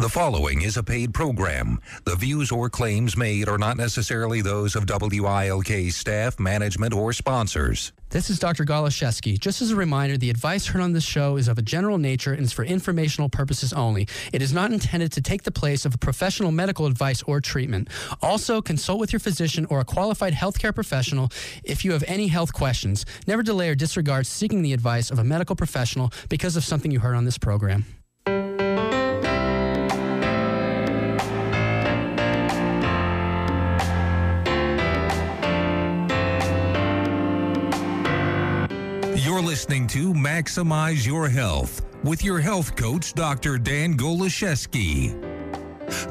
The following is a paid program. The views or claims made are not necessarily those of WILK staff, management, or sponsors. This is Dr. Goloszewski. Just as a reminder, the advice heard on this show is of a general nature and is for informational purposes only. It is not intended to take the place of professional medical advice or treatment. Also, consult with your physician or a qualified healthcare professional if you have any health questions. Never delay or disregard seeking the advice of a medical professional because of something you heard on this program. Listening to Maximize Your Health with your health coach, Dr. Dan Goloszewski.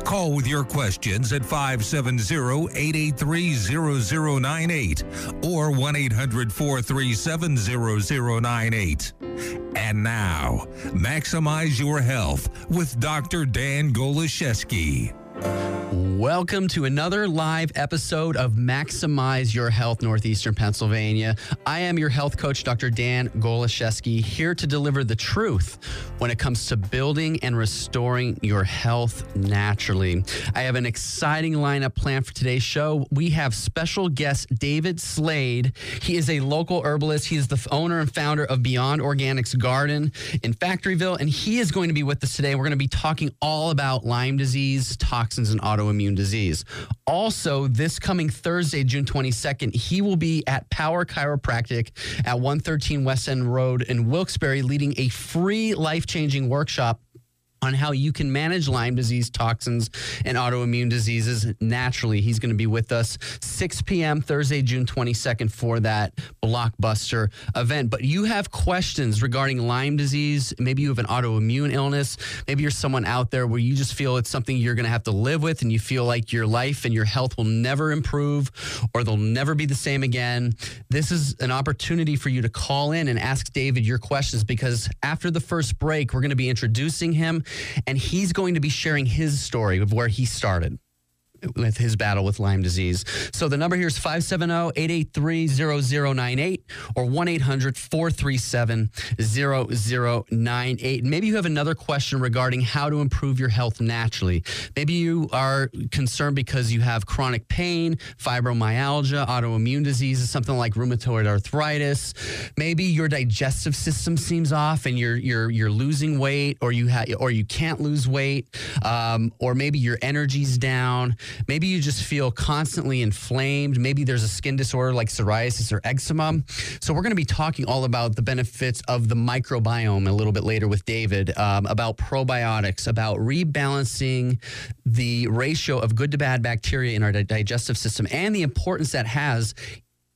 Call with your questions at 570-883-0098 or 1-800-437-0098. And now, Maximize Your Health with Dr. Dan Goloszewski. Welcome to another live episode of Maximize Your Health Northeastern Pennsylvania. I am your health coach, Dr. Dan Goloszewski, here to deliver the truth when it comes to building and restoring your health naturally. I have an exciting lineup planned for today's show. We have special guest David Slade. He is a local herbalist. He is the owner and founder of Beyond Organics Garden in Factoryville, and he is going to be with us today. We're going to be talking all about Lyme disease, toxins, and autoimmune disease. Also, this coming Thursday, June 22nd, he will be at Power Chiropractic at 113 West End Road in Wilkes-Barre, leading a free life changing workshop on how you can manage Lyme disease, toxins, and autoimmune diseases naturally. He's going to be with us 6 p.m. Thursday, June 22nd for that blockbuster event. But you have questions regarding Lyme disease. Maybe you have an autoimmune illness. Maybe you're someone out there where you just feel it's something you're going to have to live with and you feel like your life and your health will never improve or they'll never be the same again. This is an opportunity for you to call in and ask David your questions because after the first break, we're going to be introducing him and he's going to be sharing his story of where he started with his battle with Lyme disease. So the number here is 570-883-0098 or 1-800-437-0098. Maybe you have another question regarding how to improve your health naturally. Maybe you are concerned because you have chronic pain, fibromyalgia, autoimmune diseases, something like rheumatoid arthritis. Maybe your digestive system seems off and you're you're you're losing weight or you ha- or you can't lose weight um, or maybe your energy's down. Maybe you just feel constantly inflamed. Maybe there's a skin disorder like psoriasis or eczema. So, we're going to be talking all about the benefits of the microbiome a little bit later with David, um, about probiotics, about rebalancing the ratio of good to bad bacteria in our digestive system, and the importance that has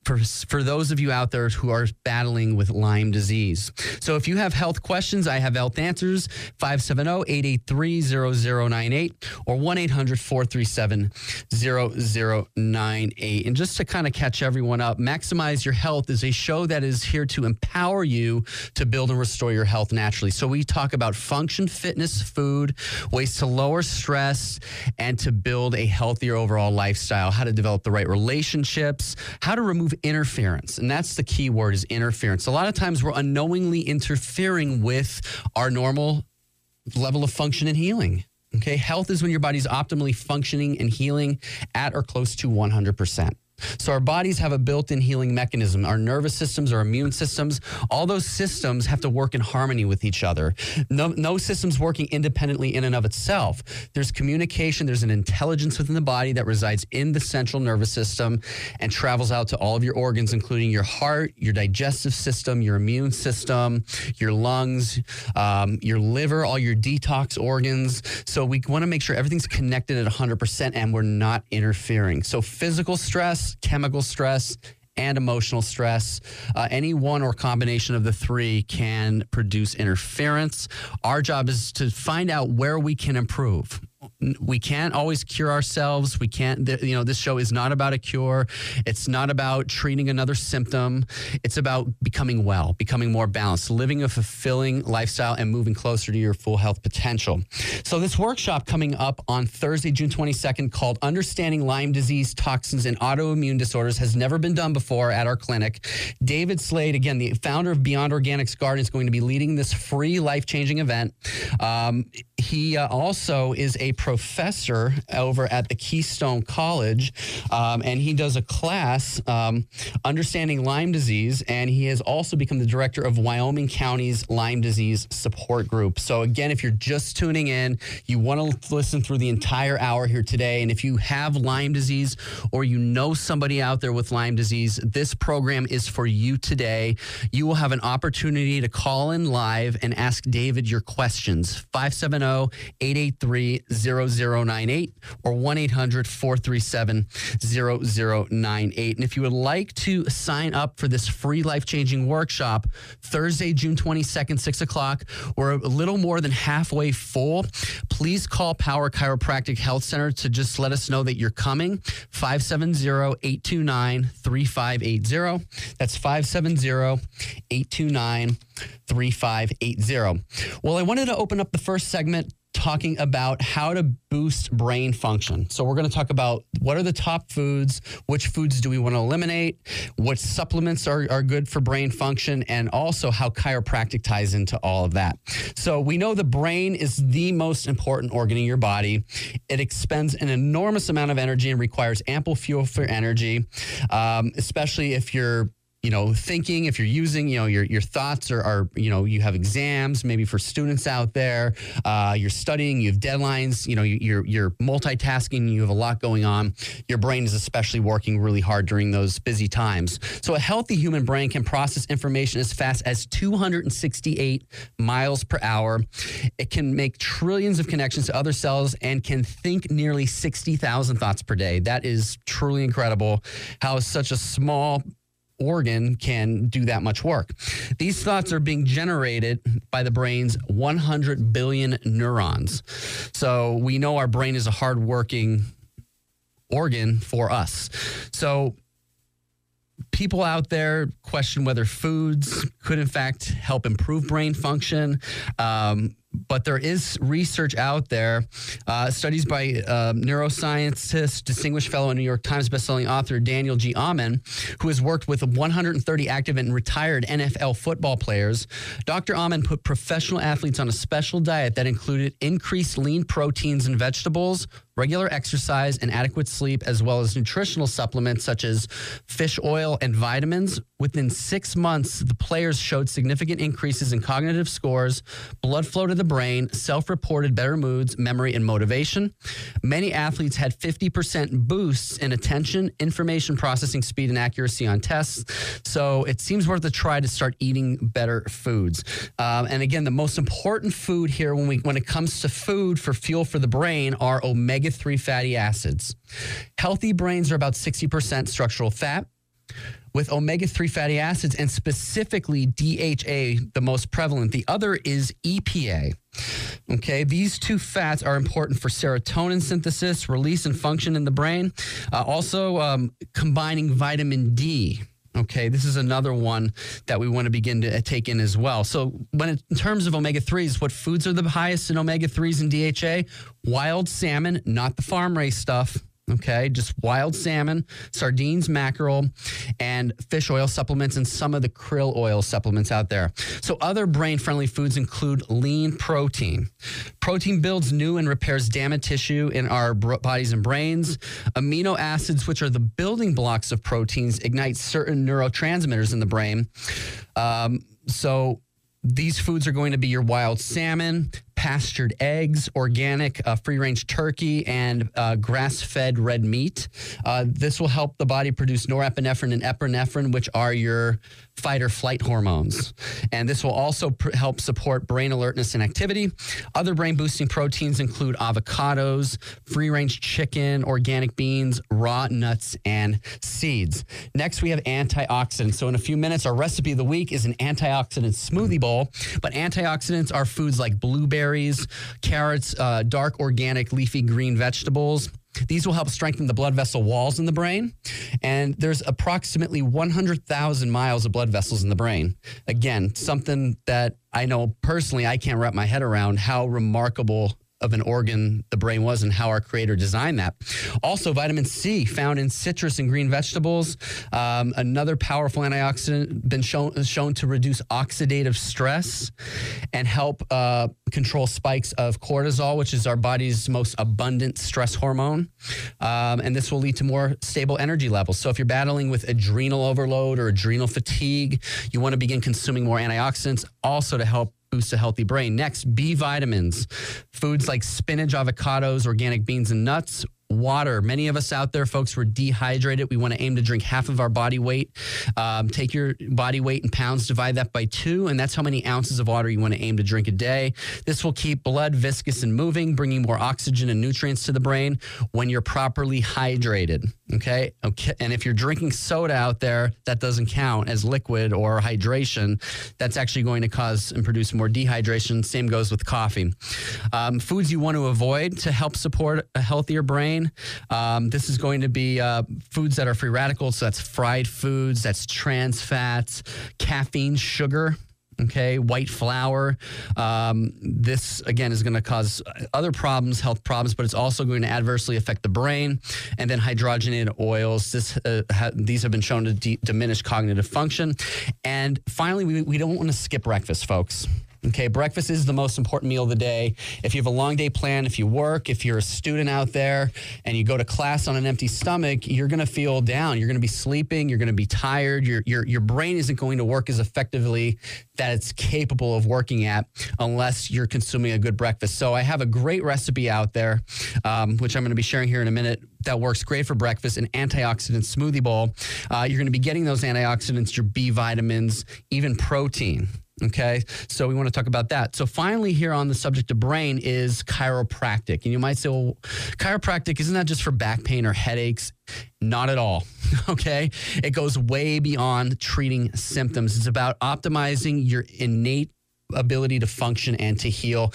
for, for those of you out there who are battling with Lyme disease. So if you have health questions, I have health answers 570-883-0098 or 1-800-437-0098. And just to kind of catch everyone up, Maximize Your Health is a show that is here to empower you to build and restore your health naturally. So we talk about function, fitness, food, ways to lower stress and to build a healthier overall lifestyle, how to develop the right relationships, how to remove interference. And that's the key word is interference. A lot of times we're unknowingly interfering with our normal level of function and healing. Okay. Health is when your body's optimally functioning and healing at or close to 100%. So our bodies have a built-in healing mechanism. Our nervous systems, our immune systems, all those systems have to work in harmony with each other. No, no system's working independently in and of itself. There's communication, there's an intelligence within the body that resides in the central nervous system and travels out to all of your organs, including your heart, your digestive system, your immune system, your lungs, um, your liver, all your detox organs. So we want to make sure everything's connected at 100% and we're not interfering. So physical stress, chemical stress, and emotional stress. Uh, any one or combination of the three can produce interference. Our job is to find out where we can improve we can't always cure ourselves. We can't, you know, this show is not about a cure. It's not about treating another symptom. It's about becoming well, becoming more balanced, living a fulfilling lifestyle, and moving closer to your full health potential. So, this workshop coming up on Thursday, June 22nd, called Understanding Lyme Disease, Toxins, and Autoimmune Disorders, has never been done before at our clinic. David Slade, again, the founder of Beyond Organics Garden, is going to be leading this free life changing event. Um, he uh, also is a professor over at the Keystone College, um, and he does a class um, understanding Lyme disease, and he has also become the director of Wyoming County's Lyme disease support group. So again, if you're just tuning in, you want to listen through the entire hour here today, and if you have Lyme disease or you know somebody out there with Lyme disease, this program is for you today. You will have an opportunity to call in live and ask David your questions. 570 883 0098 or 1 800 437 0098. And if you would like to sign up for this free life changing workshop, Thursday, June 22nd, 6 o'clock, we're a little more than halfway full. Please call Power Chiropractic Health Center to just let us know that you're coming. 570 829 3580. That's 570 829 3580. Well, I wanted to open up the first segment talking about how to boost brain function. So, we're going to talk about what are the top foods, which foods do we want to eliminate, what supplements are, are good for brain function, and also how chiropractic ties into all of that. So, we know the brain is the most important organ in your body. It expends an enormous amount of energy and requires ample fuel for energy, um, especially if you're you know, thinking, if you're using, you know, your, your thoughts are, are, you know, you have exams, maybe for students out there, uh, you're studying, you have deadlines, you know, you're, you're multitasking, you have a lot going on. Your brain is especially working really hard during those busy times. So a healthy human brain can process information as fast as 268 miles per hour. It can make trillions of connections to other cells and can think nearly 60,000 thoughts per day. That is truly incredible how such a small organ can do that much work. These thoughts are being generated by the brain's 100 billion neurons. So we know our brain is a hardworking organ for us. So people out there question whether foods could in fact help improve brain function. Um, but there is research out there, uh, studies by uh, neuroscientist, distinguished fellow and New York Times bestselling author Daniel G. Amen, who has worked with 130 active and retired NFL football players. Dr. Amen put professional athletes on a special diet that included increased lean proteins and vegetables, regular exercise, and adequate sleep, as well as nutritional supplements such as fish oil and vitamins. Within six months, the players showed significant increases in cognitive scores, blood flow to the brain, self reported better moods, memory, and motivation. Many athletes had 50% boosts in attention, information processing speed, and accuracy on tests. So it seems worth a try to start eating better foods. Um, and again, the most important food here when we when it comes to food for fuel for the brain are omega omega 3 fatty acids. Healthy brains are about 60% structural fat. With omega 3 fatty acids and specifically DHA, the most prevalent, the other is EPA. Okay, these two fats are important for serotonin synthesis, release, and function in the brain. Uh, also, um, combining vitamin D Okay, this is another one that we want to begin to uh, take in as well. So, when it, in terms of omega 3s, what foods are the highest in omega 3s and DHA? Wild salmon, not the farm raised stuff. Okay, just wild salmon, sardines, mackerel, and fish oil supplements, and some of the krill oil supplements out there. So, other brain friendly foods include lean protein. Protein builds new and repairs damaged tissue in our bodies and brains. Amino acids, which are the building blocks of proteins, ignite certain neurotransmitters in the brain. Um, so, these foods are going to be your wild salmon, pastured eggs, organic uh, free range turkey, and uh, grass fed red meat. Uh, this will help the body produce norepinephrine and epinephrine, which are your fight or flight hormones. And this will also pr- help support brain alertness and activity. Other brain boosting proteins include avocados, free range chicken, organic beans, raw nuts, and seeds. Next, we have antioxidants. So, in a few minutes, our recipe of the week is an antioxidant smoothie bowl. But antioxidants are foods like blueberries, carrots, uh, dark organic leafy green vegetables. These will help strengthen the blood vessel walls in the brain. And there's approximately 100,000 miles of blood vessels in the brain. Again, something that I know personally, I can't wrap my head around how remarkable of an organ the brain was and how our creator designed that. Also, vitamin C found in citrus and green vegetables. Um, another powerful antioxidant been shown shown to reduce oxidative stress and help uh, control spikes of cortisol, which is our body's most abundant stress hormone. Um, and this will lead to more stable energy levels. So if you're battling with adrenal overload or adrenal fatigue, you want to begin consuming more antioxidants also to help boost a healthy brain. Next, B vitamins, foods like spinach, avocados, organic beans, and nuts. Water. Many of us out there, folks, we're dehydrated. We want to aim to drink half of our body weight. Um, take your body weight in pounds, divide that by two, and that's how many ounces of water you want to aim to drink a day. This will keep blood viscous and moving, bringing more oxygen and nutrients to the brain when you're properly hydrated. Okay. Okay. And if you're drinking soda out there, that doesn't count as liquid or hydration. That's actually going to cause and produce more dehydration. Same goes with coffee. Um, foods you want to avoid to help support a healthier brain. Um, this is going to be uh, foods that are free radicals. So that's fried foods, that's trans fats, caffeine, sugar okay white flour. Um, this again is going to cause other problems health problems but it's also going to adversely affect the brain and then hydrogenated oils. This uh, ha- these have been shown to de- diminish cognitive function. And finally we, we don't want to skip breakfast folks Okay, breakfast is the most important meal of the day. If you have a long day plan, if you work, if you're a student out there and you go to class on an empty stomach, you're going to feel down. You're going to be sleeping. You're going to be tired. Your, your, your brain isn't going to work as effectively that it's capable of working at unless you're consuming a good breakfast. So I have a great recipe out there, um, which I'm going to be sharing here in a minute that works great for breakfast an antioxidant smoothie bowl. Uh, you're going to be getting those antioxidants, your B vitamins, even protein. Okay, so we want to talk about that. So, finally, here on the subject of brain is chiropractic. And you might say, well, chiropractic, isn't that just for back pain or headaches? Not at all. Okay, it goes way beyond treating symptoms. It's about optimizing your innate ability to function and to heal.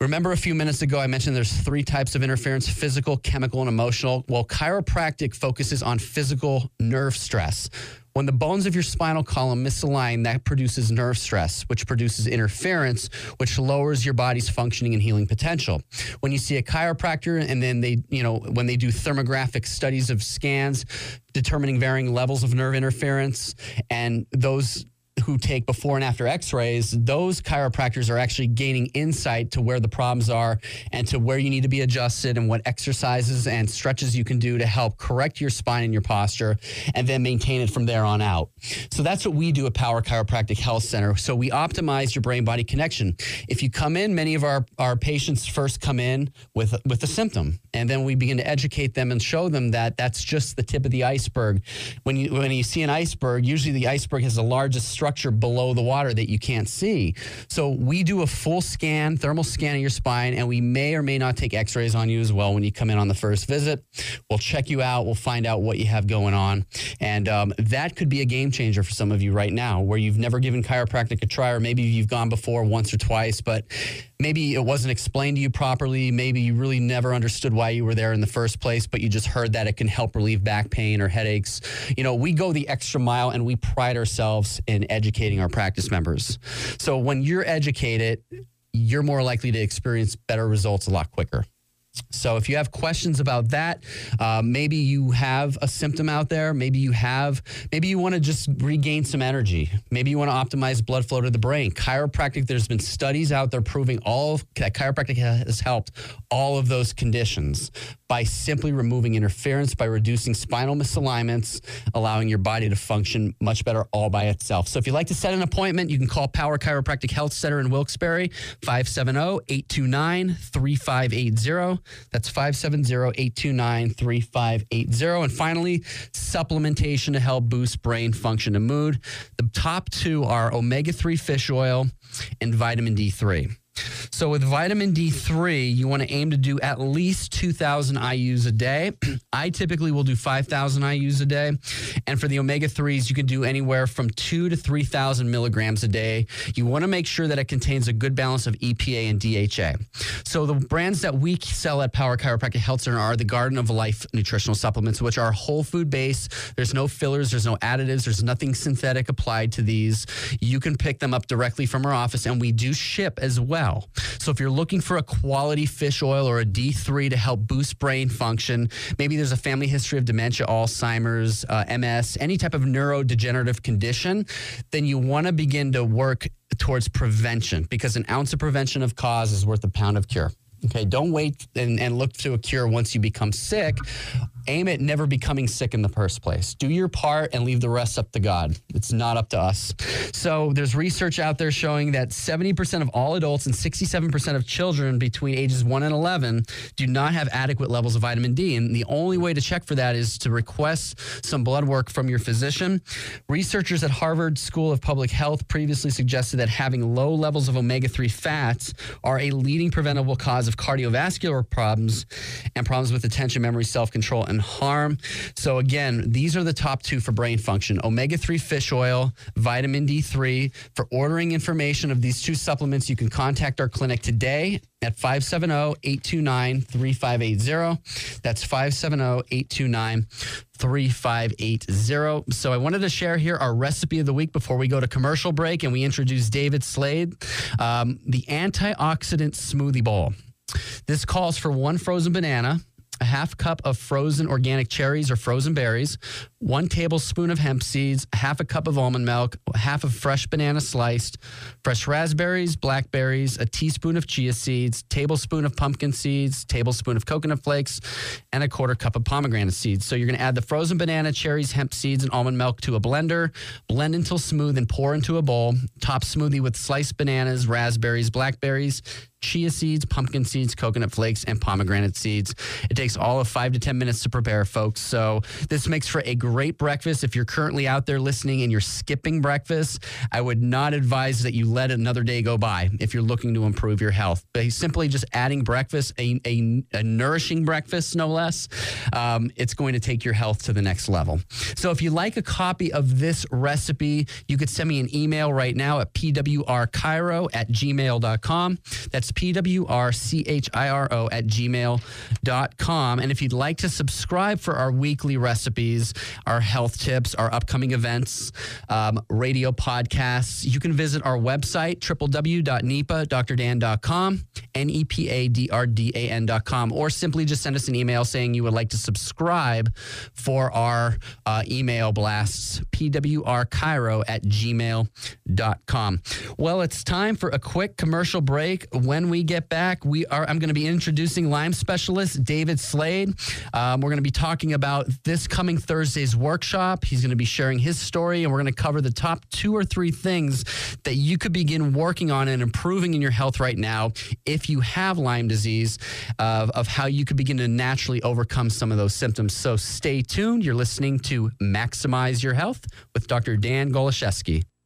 Remember a few minutes ago, I mentioned there's three types of interference physical, chemical, and emotional. Well, chiropractic focuses on physical nerve stress. When the bones of your spinal column misalign, that produces nerve stress, which produces interference, which lowers your body's functioning and healing potential. When you see a chiropractor and then they, you know, when they do thermographic studies of scans determining varying levels of nerve interference and those who take before and after x-rays those chiropractors are actually gaining insight to where the problems are and to where you need to be adjusted and what exercises and stretches you can do to help correct your spine and your posture and then maintain it from there on out. So that's what we do at power chiropractic health center. So we optimize your brain body connection. If you come in many of our, our patients first come in with with a symptom and then we begin to educate them and show them that that's just the tip of the iceberg. When you when you see an iceberg usually the iceberg has the largest structure below the water that you can't see. So we do a full scan, thermal scan of your spine, and we may or may not take x rays on you as well when you come in on the first visit. We'll check you out, we'll find out what you have going on. And um, that could be a game changer for some of you right now where you've never given chiropractic a try, or maybe you've gone before once or twice, but maybe it wasn't explained to you properly. Maybe you really never understood why you were there in the first place, but you just heard that it can help relieve back pain or headaches. You know, we go the extra mile and we pride ourselves in educating our practice members. So when you're educated, you're more likely to experience better results a lot quicker. So if you have questions about that, uh, maybe you have a symptom out there, maybe you have, maybe you want to just regain some energy, maybe you want to optimize blood flow to the brain. Chiropractic, there's been studies out there proving all that chiropractic has helped all of those conditions by simply removing interference, by reducing spinal misalignments, allowing your body to function much better all by itself. So if you'd like to set an appointment, you can call Power Chiropractic Health Center in Wilkes-Barre, 570-829-3580. That's 570-829-3580. And finally, supplementation to help boost brain function and mood. The top two are omega-3 fish oil and vitamin D3. So with vitamin D3, you want to aim to do at least 2,000 IUs a day. I typically will do 5,000 IUs a day. And for the omega 3s, you can do anywhere from 2 to 3,000 milligrams a day. You want to make sure that it contains a good balance of EPA and DHA. So the brands that we sell at Power Chiropractic Health Center are the Garden of Life nutritional supplements, which are whole food based. There's no fillers, there's no additives, there's nothing synthetic applied to these. You can pick them up directly from our office, and we do ship as well well. So if you're looking for a quality fish oil or a D3 to help boost brain function, maybe there's a family history of dementia, Alzheimer's, uh, MS, any type of neurodegenerative condition, then you want to begin to work towards prevention because an ounce of prevention of cause is worth a pound of cure. Okay, don't wait and, and look to a cure once you become sick aim at never becoming sick in the first place. Do your part and leave the rest up to God. It's not up to us. So there's research out there showing that 70% of all adults and 67% of children between ages 1 and 11 do not have adequate levels of vitamin D. And the only way to check for that is to request some blood work from your physician. Researchers at Harvard School of Public Health previously suggested that having low levels of omega 3 fats are a leading preventable cause of cardiovascular problems and problems with attention, memory, self control, and harm. So, again, these are the top two for brain function omega 3 fish oil, vitamin D3. For ordering information of these two supplements, you can contact our clinic today at 570 829 3580. That's 570 829 3580. So I wanted to share here our recipe of the week before we go to commercial break and we introduce David Slade, um, the antioxidant smoothie bowl. This calls for one frozen banana, a half cup of frozen organic cherries or frozen berries, one tablespoon of hemp seeds, half a cup of almond milk, half of fresh banana sliced, fresh raspberries, blackberries, a teaspoon of chia seeds, tablespoon of pumpkin seeds, tablespoon of coconut flakes, and a quarter cup of pomegranate seeds. So you're going to add the frozen banana, cherries, hemp seeds, and almond milk to a blender, blend until smooth, and pour into a bowl. Top smoothie with sliced bananas, raspberries, blackberries, chia seeds, pumpkin seeds, coconut flakes, and pomegranate seeds. It takes all of five to 10 minutes to prepare, folks. So this makes for a great breakfast. If you're currently out there listening and you're skipping breakfast, I would not advise that you let another day go by if you're looking to improve your health. But simply just adding breakfast, a, a, a nourishing breakfast, no less, um, it's going to take your health to the next level. So if you like a copy of this recipe, you could send me an email right now at pwrchiro at gmail.com. That's P-W-R-C-H-I-R-O at gmail.com. And if you'd like to subscribe for our weekly recipes, our health tips, our upcoming events, um, radio podcasts, you can visit our website, www.nepadrdan.com, N-E-P-A-D-R-D-A-N.com, or simply just send us an email saying you would like to subscribe for our uh, email blasts, pwrchiro at gmail.com. Well, it's time for a quick commercial break. When we get back, we are I'm going to be introducing Lyme specialist David Slade. Um, we're going to be talking about this coming Thursday's workshop. He's going to be sharing his story, and we're going to cover the top two or three things that you could begin working on and improving in your health right now if you have Lyme disease, of, of how you could begin to naturally overcome some of those symptoms. So stay tuned. You're listening to Maximize Your Health with Dr. Dan Goloszewski.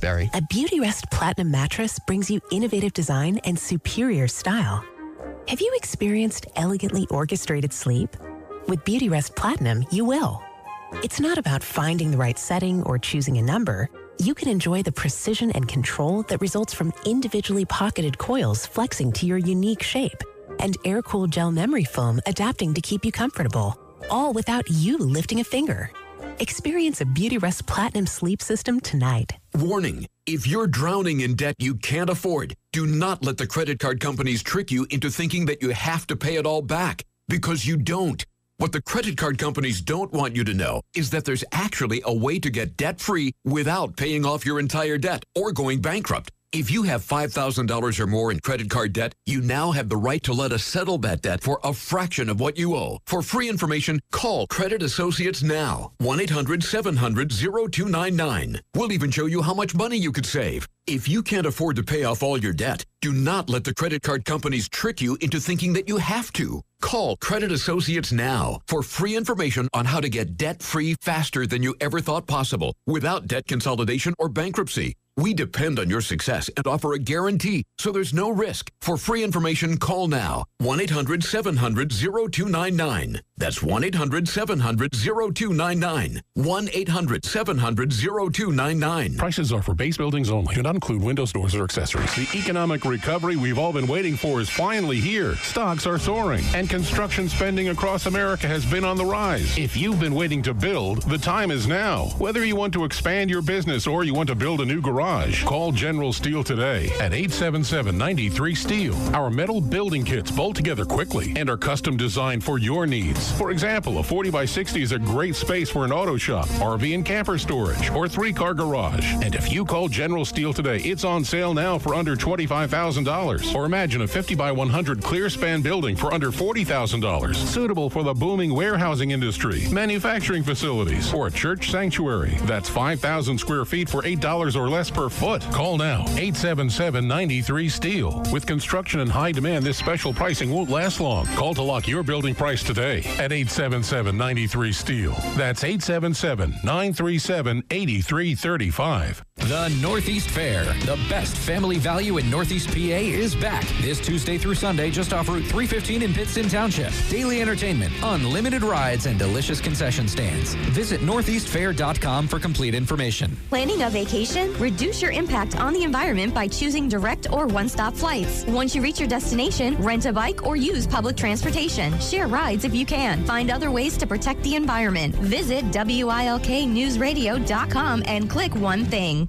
Wilkes-Barre. A Beautyrest Platinum mattress brings you innovative design and superior style. Have you experienced elegantly orchestrated sleep? With Beautyrest Platinum, you will. It's not about finding the right setting or choosing a number. You can enjoy the precision and control that results from individually pocketed coils flexing to your unique shape and air cooled gel memory foam adapting to keep you comfortable, all without you lifting a finger. Experience a Beautyrest Platinum sleep system tonight. Warning if you're drowning in debt you can't afford, do not let the credit card companies trick you into thinking that you have to pay it all back because you don't. What the credit card companies don't want you to know is that there's actually a way to get debt free without paying off your entire debt or going bankrupt. If you have $5,000 or more in credit card debt, you now have the right to let us settle that debt for a fraction of what you owe. For free information, call Credit Associates now. 1 800 700 0299. We'll even show you how much money you could save. If you can't afford to pay off all your debt, do not let the credit card companies trick you into thinking that you have to. Call Credit Associates now for free information on how to get debt free faster than you ever thought possible without debt consolidation or bankruptcy. We depend on your success and offer a guarantee, so there's no risk. For free information, call now 1 800 700 0299. That's 1 800 700 0299. 1 800 700 0299. Prices are for base buildings only. Do not include windows, doors, or accessories. The economic recovery we've all been waiting for is finally here. Stocks are soaring, and construction spending across America has been on the rise. If you've been waiting to build, the time is now. Whether you want to expand your business or you want to build a new garage, call General Steel today at 877 93 Steel. Our metal building kits bolt together quickly and are custom designed for your needs. For example, a 40 by 60 is a great space for an auto shop, RV and camper storage, or three car garage. And if you call General Steel today, it's on sale now for under $25,000. Or imagine a 50 by 100 clear span building for under $40,000, suitable for the booming warehousing industry, manufacturing facilities, or a church sanctuary. That's 5,000 square feet for $8 or less per foot. Call now 877 93 Steel. With construction in high demand, this special pricing won't last long. Call to lock your building price today at 877 93 Steel. That's 877 937 8335. The Northeast Fair, the best family value in Northeast PA, is back this Tuesday through Sunday just off Route 315 in Pittston Township. Daily entertainment, unlimited rides, and delicious concession stands. Visit northeastfair.com for complete information. Planning a vacation? Reduce your impact on the environment by choosing direct or one stop flights. Once you reach your destination, rent a bike or use public transportation. Share rides if you can. Find other ways to protect the environment. Visit WILKNewsRadio.com and click one thing.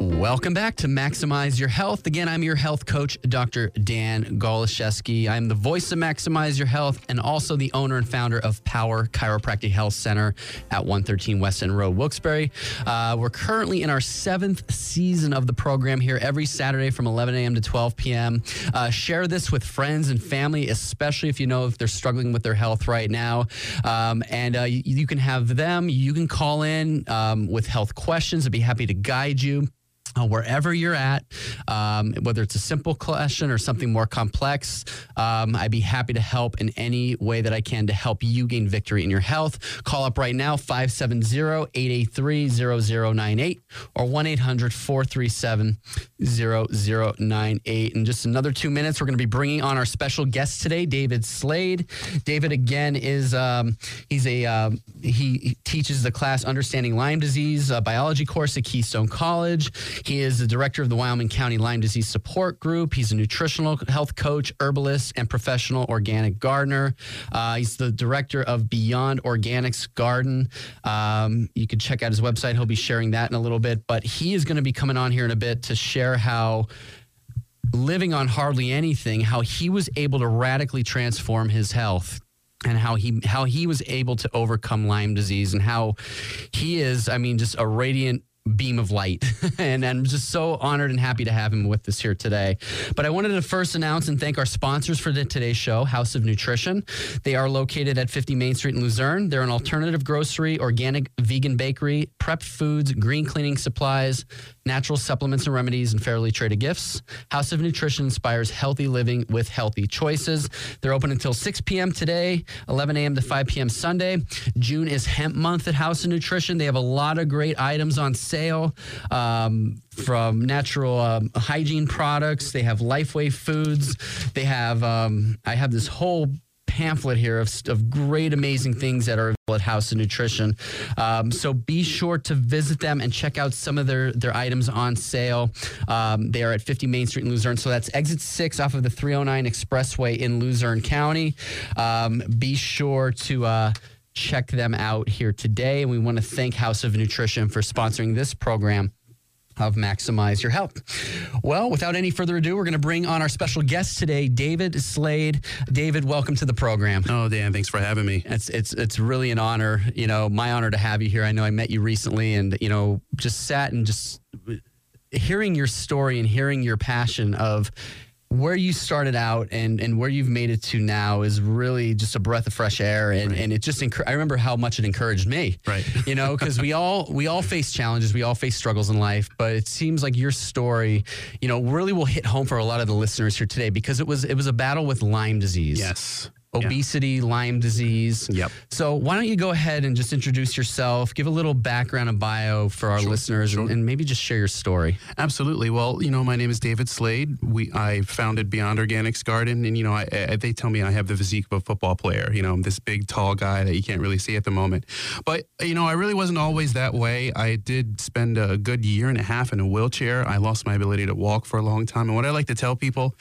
Welcome back to Maximize Your Health. Again, I'm your health coach, Dr. Dan Goloszewski. I'm the voice of Maximize Your Health and also the owner and founder of Power Chiropractic Health Center at 113 West End Road, Wilkes-Barre. Uh, we're currently in our seventh season of the program here every Saturday from 11 a.m. to 12 p.m. Uh, share this with friends and family, especially if you know if they're struggling with their health right now. Um, and uh, you, you, can have them, you can call in um, with health questions. I'd be happy to guide you. Uh, wherever you're at, um, whether it's a simple question or something more complex, um, I'd be happy to help in any way that I can to help you gain victory in your health. Call up right now, 570-883-0098 or 1-800-437-0098. In just another two minutes, we're going to be bringing on our special guest today, David Slade. David, again, is um, he's a uh, he teaches the class Understanding Lyme Disease biology course at Keystone College. He is the director of the Wyoming County Lyme Disease Support Group. He's a nutritional health coach, herbalist, and professional organic gardener. Uh, he's the director of Beyond Organics Garden. Um, you can check out his website. He'll be sharing that in a little bit. But he is going to be coming on here in a bit to share how living on hardly anything, how he was able to radically transform his health and how he how he was able to overcome Lyme disease and how he is, I mean, just a radiant beam of light. and I'm just so honored and happy to have him with us here today. But I wanted to first announce and thank our sponsors for the, today's show, House of Nutrition. They are located at 50 Main Street in Luzerne. They're an alternative grocery, organic vegan bakery, prep foods, green cleaning supplies, natural supplements and remedies, and fairly traded gifts. House of Nutrition inspires healthy living with healthy choices. They're open until 6 p.m. today, 11 a.m. to 5 p.m. Sunday. June is hemp month at House of Nutrition. They have a lot of great items on sale um, from natural um, hygiene products. They have Lifeway foods. They have, um, I have this whole pamphlet here of, of great, amazing things that are available at House of Nutrition. Um, so be sure to visit them and check out some of their, their items on sale. Um, they are at 50 Main Street in Luzerne. So that's exit six off of the 309 Expressway in Luzerne County. Um, be sure to. Uh, check them out here today. And we want to thank House of Nutrition for sponsoring this program of Maximize Your Health. Well, without any further ado, we're going to bring on our special guest today, David Slade. David, welcome to the program. Oh, Dan, thanks for having me. It's it's it's really an honor, you know, my honor to have you here. I know I met you recently and you know, just sat and just hearing your story and hearing your passion of where you started out and, and where you've made it to now is really just a breath of fresh air and, Right. and it just I remember how much it encouraged me Right. you know because we all we all face challenges we all face struggles in life but it seems like your story you know really will hit home for a lot of the listeners here today because it was it was a battle with Lyme disease Yes. Obesity Lyme disease Yep. so why don't you go ahead and just introduce yourself give a little background and bio for our Sure, listeners and, and maybe just share your story Absolutely. Well, you know, my name is David Slade. We I founded Beyond Organics Garden, and you know, I, I, they tell me I have the physique of a football player. You know, I'm this big, tall guy that you can't really see at the moment. But you know, I really wasn't always that way. I did spend a good year and a half in a wheelchair. I lost my ability to walk for a long time. And what I like to tell people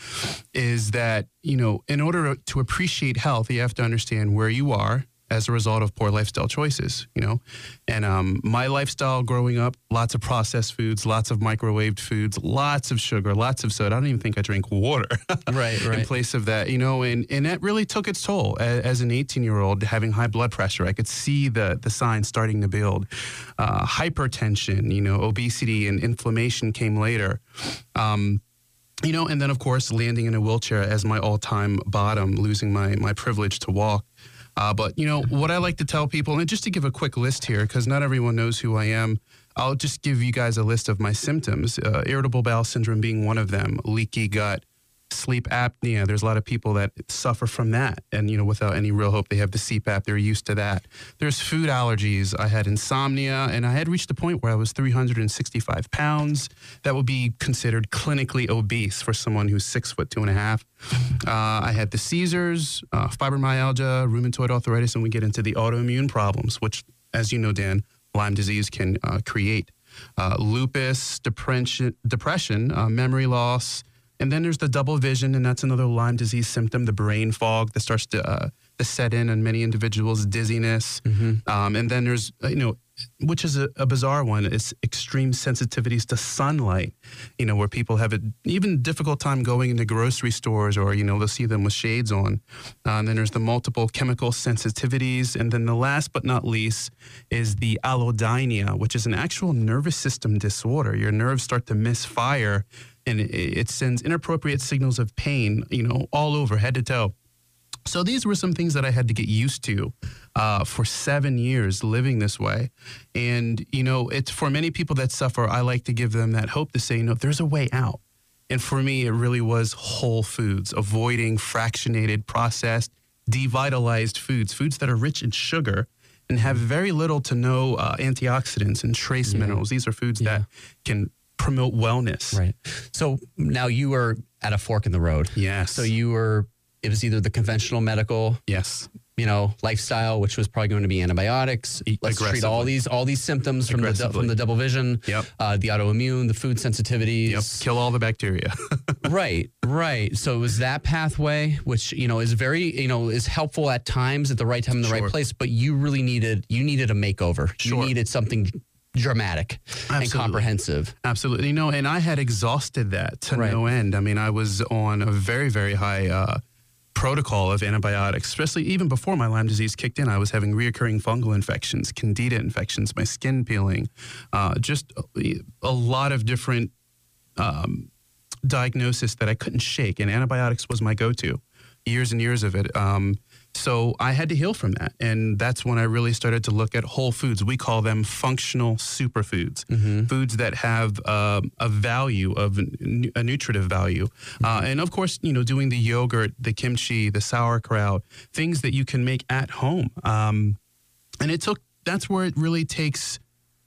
is that you know, in order to appreciate health, you have to understand where you are as a result of poor lifestyle choices, you know. And um, my lifestyle growing up, lots of processed foods, lots of microwaved foods, lots of sugar, lots of soda. I don't even think I drink water right right. in place of that, you know, and, and that really took its toll. As, as an 18 year old having high blood pressure, I could see the, the signs starting to build. Uh, hypertension, you know, obesity and inflammation came later. Um, you know, and then of course landing in a wheelchair as my all-time bottom, losing my my privilege to walk. Uh, but you know what I like to tell people, and just to give a quick list here, because not everyone knows who I am. I'll just give you guys a list of my symptoms. Uh, irritable bowel syndrome being one of them. Leaky gut, sleep apnea. There's a lot of people that suffer from that, and you know, without any real hope, they have the CPAP. They're used to that. There's food allergies. I had insomnia, and I had reached a point where I was 365 pounds. That would be considered clinically obese for someone who's six foot two and a half. Uh, I had the seizures, uh, fibromyalgia, rheumatoid arthritis, and we get into the autoimmune problems, which, as you know, Dan, Lyme disease can uh, create. Uh, lupus, depression, depression uh, memory loss, and then there's the double vision, and that's another Lyme disease symptom, the brain fog that starts to, uh, to set in on many individuals, dizziness. Um, and then there's, uh, you know, which is a, a bizarre one, is extreme sensitivities to sunlight, you know, where people have an even difficult time going into grocery stores or, you know, they'll see them with shades on. Uh, and then there's the multiple chemical sensitivities. And then the last but not least is the allodynia, which is an actual nervous system disorder. Your nerves start to misfire and it, it sends inappropriate signals of pain, you know, all over head to toe. So these were some things that I had to get used to uh, for seven years living this way. And, you know, it's for many people that suffer, I like to give them that hope to say, no, there's a way out. And for me, it really was whole foods, avoiding fractionated, processed, devitalized foods, foods that are rich in sugar and have very little to no uh, antioxidants and trace minerals. These are foods that can promote wellness. Right. So now you were at a fork in the road. Yes. So you were, it was either the conventional medical Yes. you know, lifestyle, which was probably going to be antibiotics. Let's treat all these all these symptoms from the from the double vision, Yep. uh, the autoimmune, the food sensitivities. Yep. Kill all the bacteria. right, right. So it was that pathway, which you know is very you know is helpful at times at the right time in the right place. But you really needed you needed a makeover. You needed something dramatic and comprehensive. Absolutely. You know, and I had exhausted that to Right. no end. I mean, I was on a very, very high uh, protocol of antibiotics, especially even before my Lyme disease kicked in. I was having reoccurring fungal infections, candida infections, my skin peeling, uh, just a, a lot of different um, diagnosis that I couldn't shake. And antibiotics was my go to, years and years of it. Um, so I had to heal from that. And that's when I really started to look at whole foods. We call them functional superfoods, foods that have um, a value of a nutritive value. Uh, and of course, you know, doing the yogurt, the kimchi, the sauerkraut, things that you can make at home. Um, and it took, that's where it really takes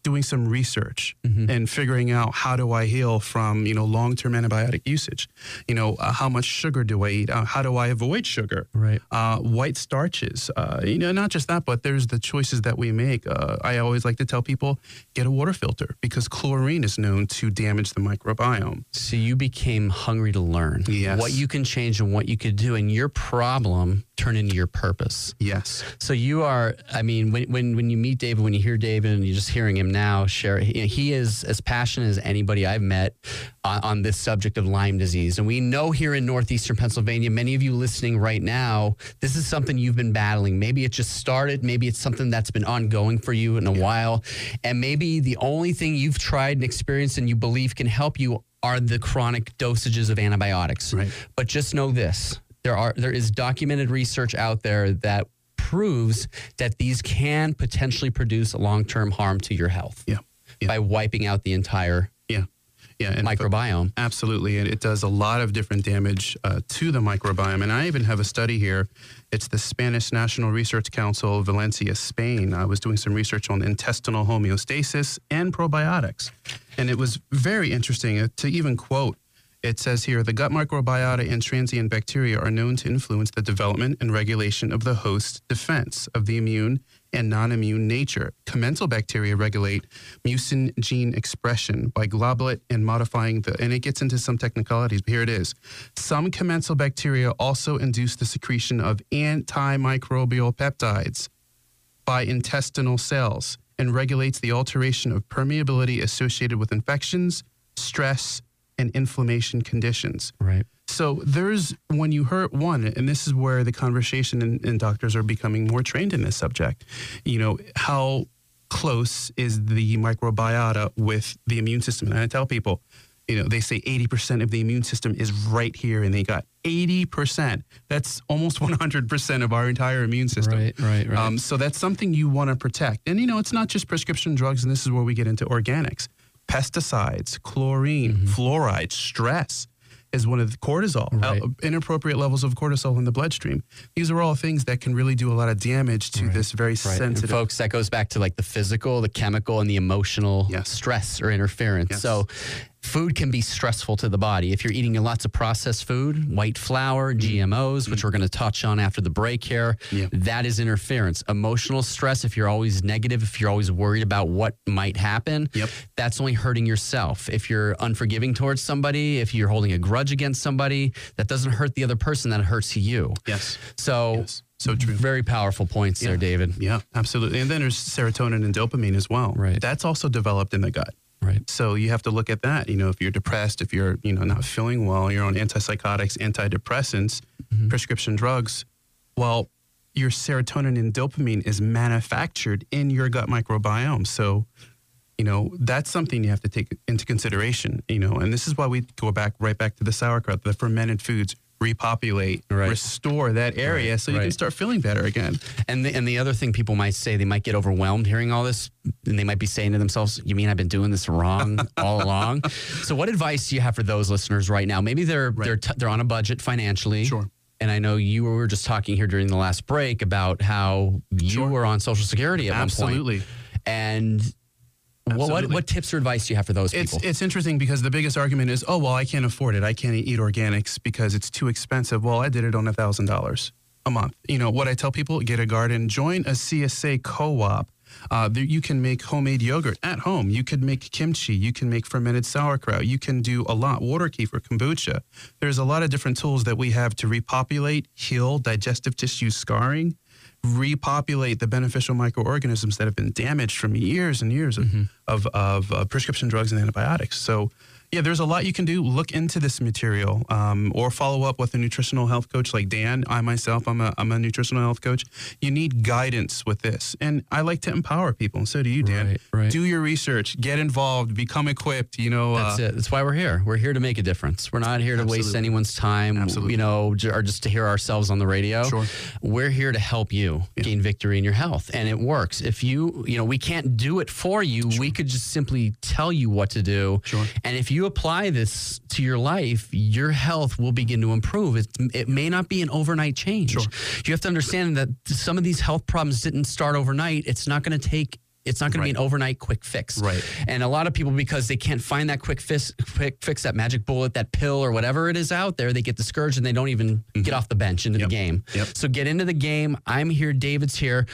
doing some research and figuring out how do I heal from you know long term antibiotic usage. You know uh, how much sugar do I eat? Uh, how do I avoid sugar? Right. Uh, white starches. Uh, you know not just that, but there's the choices that we make. Uh, I always like to tell people get a water filter because chlorine is known to damage the microbiome. So you became hungry to learn Yes. what you can change and what you could do, and your problem turned into your purpose. Yes. So you are, I mean, when, when when you meet David, when you hear David, and you're just hearing him now share, he, he is as passionate as anybody I've met on, on this subject of Lyme disease. And we know here in northeastern Pennsylvania, many of you listening right now, this is something you've been battling. Maybe it just started, maybe it's something that's been ongoing for you in a while, and maybe the only thing you've tried and experienced and you believe can help you are the chronic dosages of antibiotics. Right. But just know this: there are there is documented research out there that proves that these can potentially produce long-term harm to your health Yeah. Yeah. by wiping out the entire Yeah. Yeah. And microbiome. Absolutely. And it does a lot of different damage uh, to the microbiome. And I even have a study here. It's the Spanish National Research Council, Valencia, Spain. I was doing some research on intestinal homeostasis and probiotics. And it was very interesting uh, to even quote. It says here the gut microbiota and transient bacteria are known to influence the development and regulation of the host defense of the immune and non immune nature. Commensal bacteria regulate mucin gene expression by globulate and modifying the, and it gets into some technicalities, but here it is. Some commensal bacteria also induce the secretion of antimicrobial peptides by intestinal cells and regulates the alteration of permeability associated with infections, stress, and inflammation conditions. Right. So there's when you hurt one, and this is where the conversation and, and doctors are becoming more trained in this subject. You know how close is the microbiota with the immune system? And I tell people, you know, they say 80% of the immune system is right here, and they got 80%. That's almost 100% of our entire immune system. Right, right, right. Um, so that's something you want to protect. And you know, it's not just prescription drugs, and this is where we get into organics. Pesticides, chlorine, Mm-hmm. fluoride, stress is one of the cortisol, Right. uh, inappropriate levels of cortisol in the bloodstream. These are all things that can really do a lot of damage to this very Right. And sensitive. folks, that goes back to like the physical, the chemical, and the emotional Yes. stress or interference. Yes. So, food can be stressful to the body. If you're eating lots of processed food, white flour, GMOs, which we're going to touch on after the break here, Mm. Yeah. that is interference. Emotional stress, if you're always negative, if you're always worried about what might happen, Yep. that's only hurting yourself. If you're unforgiving towards somebody, if you're holding a grudge against somebody, that doesn't hurt the other person, that hurts you. yes. So, Yes. So true. very powerful points there, David. Yeah, absolutely. And then there's serotonin and dopamine as well. Right. That's also developed in the gut. Right. So you have to look at that. You know, if you're depressed, if you're, you know, not feeling well, you're on antipsychotics, antidepressants, Mm-hmm. prescription drugs. Well, your serotonin and dopamine is manufactured in your gut microbiome. So, you know, that's something you have to take into consideration, you know, and this is why we go back right back to the sauerkraut, the fermented foods repopulate, Right. restore that area Right, so you can start feeling better again. And the, and the other thing people might say, they might get overwhelmed hearing all this, and they might be saying to themselves, "You mean I've been doing this wrong all along?" So, what advice do you have for those listeners right now? Maybe they're they're t- they're on a budget financially. Sure. And I know you were just talking here during the last break about how you Sure. were on Social Security at Absolutely. one point. Absolutely. And what, what what tips or advice do you have for those It's people? it's interesting because the biggest argument is, oh well, I can't afford it. I can't eat organics because it's too expensive. Well, I did it on a thousand dollars. A month. You know what I tell people: get a garden, join a CSA co-op. Uh, there, you can make homemade yogurt at home. You can make kimchi. You can make fermented sauerkraut. You can do a lot. Water kefir, kombucha. There's a lot of different tools that we have to repopulate, heal digestive tissue scarring, repopulate the beneficial microorganisms that have been damaged from years and years of, Mm-hmm. of, of uh, prescription drugs and antibiotics. So, yeah, there's a lot you can do. Look into this material um, or follow up with a nutritional health coach like Dan. I myself, I'm a, I'm a nutritional health coach. You need guidance with this. And I like to empower people, and so do you, Dan. Right, right. Do your research, get involved, become equipped. You know, That's uh, it. That's why we're here. We're here to make a difference. We're not here to waste anyone's time, Absolutely. you know, or just to hear ourselves on the radio. Sure. We're here to help you Yeah. gain victory in your health. And it works. If you, you know, we can't do it for you. sure. We could just simply tell you what to do. Sure. And if you apply this to your life, your health will begin to improve. It, it may not be an overnight change. Sure. You have to understand that some of these health problems didn't start overnight. It's not going to take it's not going to be an overnight quick fix. Right. And a lot of people, because they can't find that quick fix, quick fix, that magic bullet, that pill, or whatever it is out there, they get discouraged and they don't even get off the bench into Mm-hmm. Yep. the game. Yep. So get into the game. I'm here. David's here.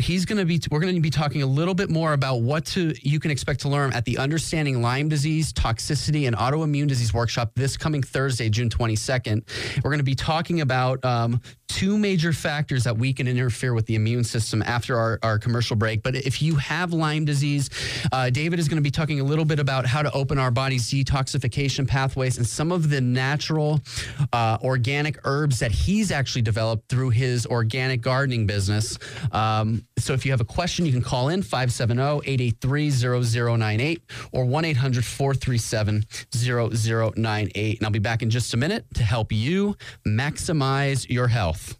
He's going to be. We're going to be talking a little bit more about what to you can expect to learn at the Understanding Lyme Disease, Toxicity, and Autoimmune Disease workshop this coming Thursday, June 22nd. We're going to be talking about um, two major factors that we can interfere with the immune system after our, our commercial break. But if you have Lyme disease, uh, David is going to be talking a little bit about how to open our body's detoxification pathways and some of the natural uh, organic herbs that he's actually developed through his organic gardening business. Um, so if you have a question, you can call in 570 883 0098 or 1 800 437 0098. And I'll be back in just a minute to help you maximize your health.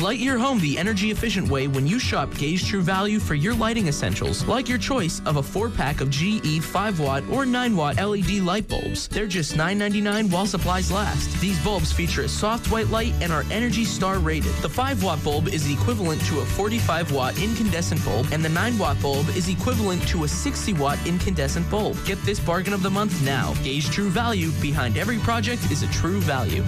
Light your home the energy efficient way when you shop Gauge True Value for your lighting essentials, like your choice of a four pack of GE 5 watt or 9 watt LED light bulbs. They're just $9.99 while supplies last. These bulbs feature a soft white light and are Energy Star rated. The 5 watt bulb is equivalent to a 45 watt incandescent bulb, and the 9 watt bulb is equivalent to a 60 watt incandescent bulb. Get this bargain of the month now. Gauge True Value. Behind every project is a true value.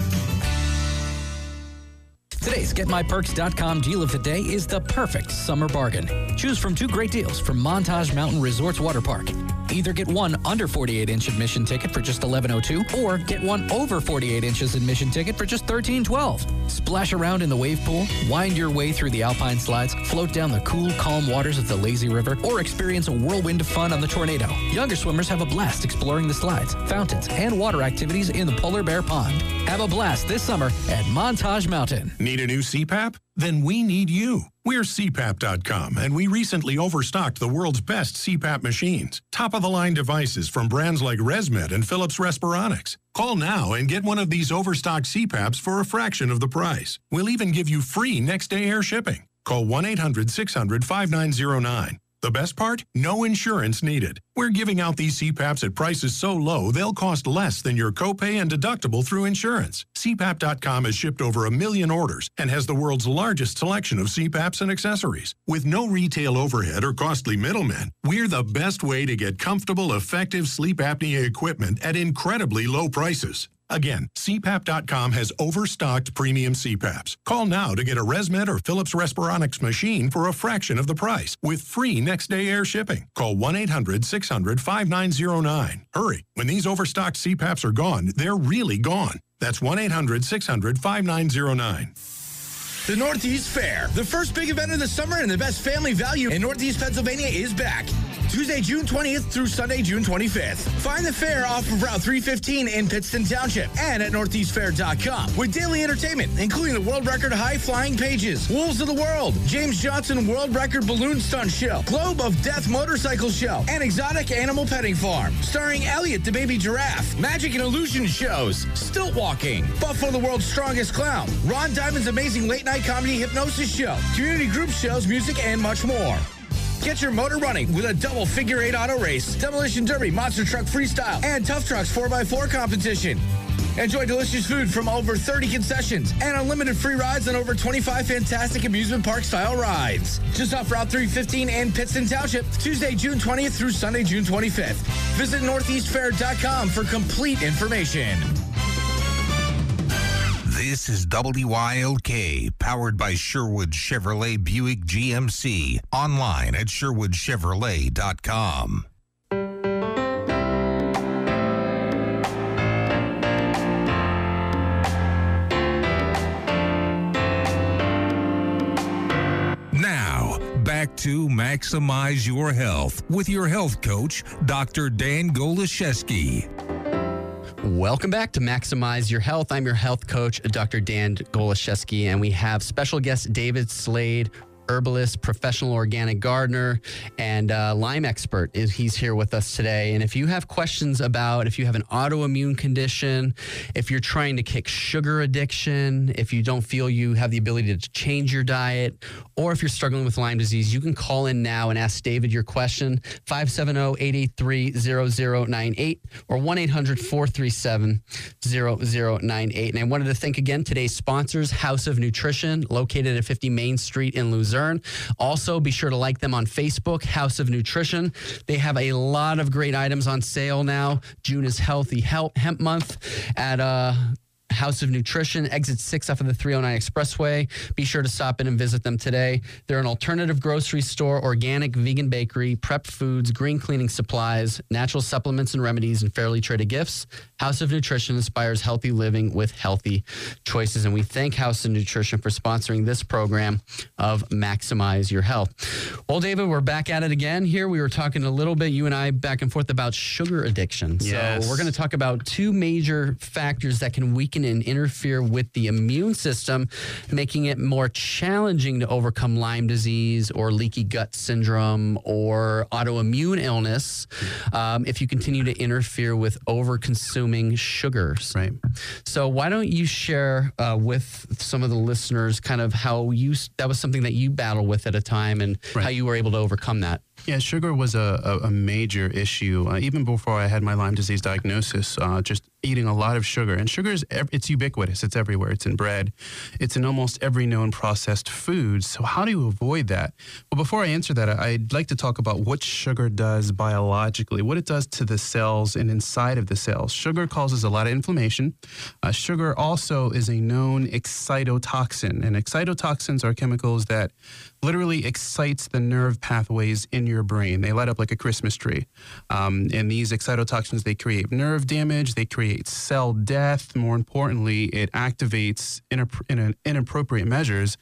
Today's GetMyPerks.com deal of the day is the perfect summer bargain. Choose from two great deals from Montage Mountain Resorts Water Park. Either get one under 48 inch admission ticket for just 1102 or get one over 48 inches admission ticket for just 1312. Splash around in the wave pool, wind your way through the alpine slides, float down the cool, calm waters of the lazy river, or experience a whirlwind of fun on the tornado. Younger swimmers have a blast exploring the slides, fountains, and water activities in the Polar Bear Pond. Have a blast this summer at Montage Mountain. Need a new CPAP? Then we need you. We're CPAP.com, and we recently overstocked the world's best CPAP machines. Top of the line devices from brands like ResMed and Philips Respironics. Call now and get one of these overstocked CPAPs for a fraction of the price. We'll even give you free next day air shipping. Call 1 800 600 5909. The best part? No insurance needed. We're giving out these CPAPs at prices so low they'll cost less than your copay and deductible through insurance. CPAP.com has shipped over a million orders and has the world's largest selection of CPAPs and accessories. With no retail overhead or costly middlemen, we're the best way to get comfortable, effective sleep apnea equipment at incredibly low prices. Again, CPAP.com has overstocked premium CPAPs. Call now to get a ResMed or Philips Respironics machine for a fraction of the price with free next day air shipping. Call 1 800 600 5909. Hurry. When these overstocked CPAPs are gone, they're really gone. That's 1 800 600 5909. The Northeast Fair, the first big event of the summer and the best family value in Northeast Pennsylvania is back. Tuesday, June 20th through Sunday, June 25th. Find the fair off of Route 315 in Pittston Township and at northeastfair.com with daily entertainment, including the world record high flying pages, Wolves of the World, James Johnson World Record Balloon Stunt Show, Globe of Death Motorcycle Show, and Exotic Animal Petting Farm. Starring Elliot the Baby Giraffe, Magic and Illusion shows, Stilt Walking, Buffalo the World's Strongest Clown, Ron Diamond's Amazing Late Night Comedy Hypnosis Show, community group shows, music, and much more. Get your motor running with a double figure eight auto race, demolition derby, monster truck freestyle, and tough trucks 4x4 competition. Enjoy delicious food from over 30 concessions and unlimited free rides on over 25 fantastic amusement park style rides. Just off Route 315 in Pittston Township, Tuesday, June 20th through Sunday, June 25th. Visit northeastfair.com for complete information. This is WILK, powered by Sherwood Chevrolet Buick GMC. Online at sherwoodchevrolet.com. Now, back to Maximize Your Health with your health coach, Dr. Dan Goloszewski. Welcome back to Maximize Your Health. I'm your health coach, Dr. Dan Goloszewski, and we have special guest David Slade, herbalist, professional organic gardener, and uh, Lyme expert. Is he's here with us today? And if you have questions about if you have an autoimmune condition, if you're trying to kick sugar addiction, if you don't feel you have the ability to change your diet, or if you're struggling with Lyme disease, you can call in now and ask David your question 570-883-0098 or 1-800-437-0098. And I wanted to thank again today's sponsors, House of Nutrition, located at 50 Main Street in Luzerne. Also, be sure to like them on Facebook, House of Nutrition. They have a lot of great items on sale now. June is Healthy Hemp Month at uh House of Nutrition, exit six off of the 309 Expressway. Be sure to stop in and visit them today. They're an alternative grocery store, organic vegan bakery, prep foods, green cleaning supplies, natural supplements and remedies, and fairly traded gifts. House of Nutrition inspires healthy living with healthy choices. And we thank House of Nutrition for sponsoring this program of Maximize Your Health. Well, David, we're back at it again here. We were talking a little bit, you and I, back and forth about sugar addiction. Yes. So we're going to talk about two major factors that can weaken and interfere with the immune system, making it more challenging to overcome Lyme disease or leaky gut syndrome or autoimmune illness um, if you continue to interfere with over consuming sugars. Right. So why don't you share uh, with some of the listeners kind of how you that was something that you battled with at a time and Right. how you were able to overcome that? Yeah, sugar was a, a, a major issue uh, even before I had my Lyme disease diagnosis. Uh, just eating a lot of sugar, and sugar is it's ubiquitous. It's everywhere. It's in bread. It's in almost every known processed food. So how do you avoid that? Well, before I answer that, I'd like to talk about what sugar does biologically, what it does to the cells and inside of the cells. Sugar causes a lot of inflammation. Uh, sugar also is a known excitotoxin, and excitotoxins are chemicals that literally excites the nerve pathways in your brain. They light up like a Christmas tree. Um, and these excitotoxins, they create nerve damage, they create cell death. More importantly, it activates in an inappropriate measures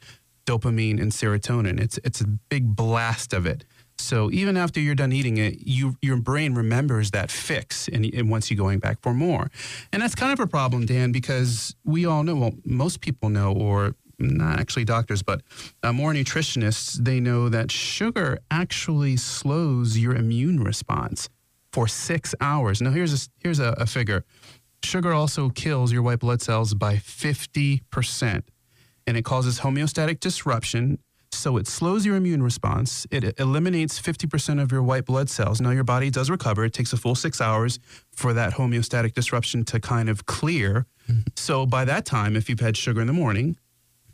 dopamine and serotonin. It's it's a big blast of it. So even after you're done eating it, you your brain remembers that fix, and, and wants you going back for more. And that's kind of a problem, Dan, because we all know. Well, most people know, or not actually doctors, but uh, more nutritionists, they know that sugar actually slows your immune response for six hours. Now, here's a, here's a, a figure. Sugar also kills your white blood cells by 50%, and it causes homeostatic disruption. So it slows your immune response. It eliminates 50% of your white blood cells. Now, your body does recover. It takes a full six hours for that homeostatic disruption to kind of clear. Mm-hmm. So by that time, if you've had sugar in the morning,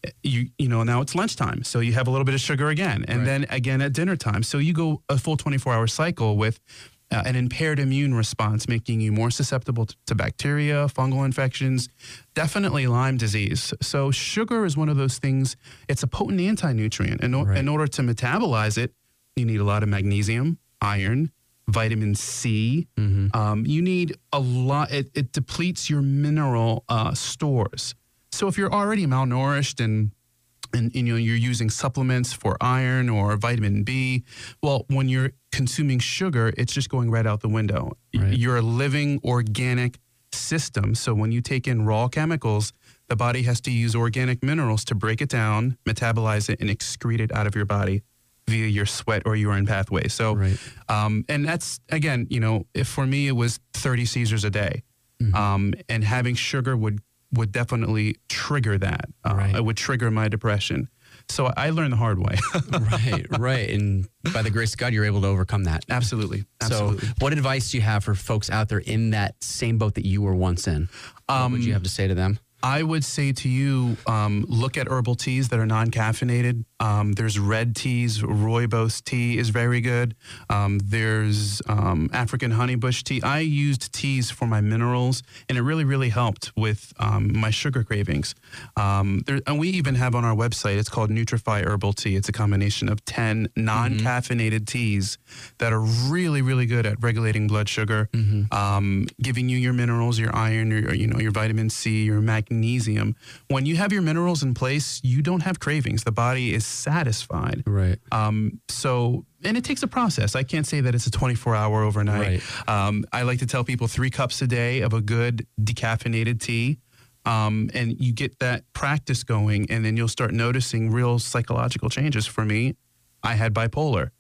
eh, you you know now it's lunchtime so you have a little bit of sugar again and Right. then again at dinner time so you go a full 24 hour cycle with uh, an impaired immune response making you more susceptible to, to bacteria fungal infections definitely lyme disease. So sugar is one of those things it's a potent anti-nutrient. In, Right. in order to metabolize it you need a lot of magnesium iron vitamin c. Um, you need a lot it, it depletes your mineral uh, stores. So if you're already malnourished and and you know you're using supplements for iron or vitamin B. Well, when you're consuming sugar, it's just going right out the window. Right. You're a living organic system. So when you take in raw chemicals, the body has to use organic minerals to break it down, metabolize it, and excrete it out of your body via your sweat or urine pathway. So, Right. um, and that's again, you know, if for me it was 30 seizures a day, Mm-hmm. um, and having sugar would would definitely trigger that. Uh, Right. It would trigger my depression. So I learned the hard way. right, right. And by the grace of God, you're able to overcome that. absolutely, absolutely. So, what advice do you have for folks out there in that same boat that you were once in? what would you have to say to them? I would say to you, um, look at herbal teas that are non-caffeinated. Um, there's red teas. Rooibos tea is very good. Um, there's um, African honeybush tea. I used teas for my minerals, and it really, really helped with um, my sugar cravings. Um, there, and we even have on our website. It's called Nutrify Herbal Tea. It's a combination of ten non-caffeinated teas that are really, really good at regulating blood sugar, um, giving you your minerals, your iron, your you know your vitamin C, your magnesium. When you have your minerals in place, you don't have cravings. The body is satisfied. Right. Um, so, and it takes a process. I can't say that it's a 24 hour overnight. Um, I like to tell people three cups a day of a good decaffeinated tea. Um, and you get that practice going, and then you'll start noticing real psychological changes. For me, I had bipolar.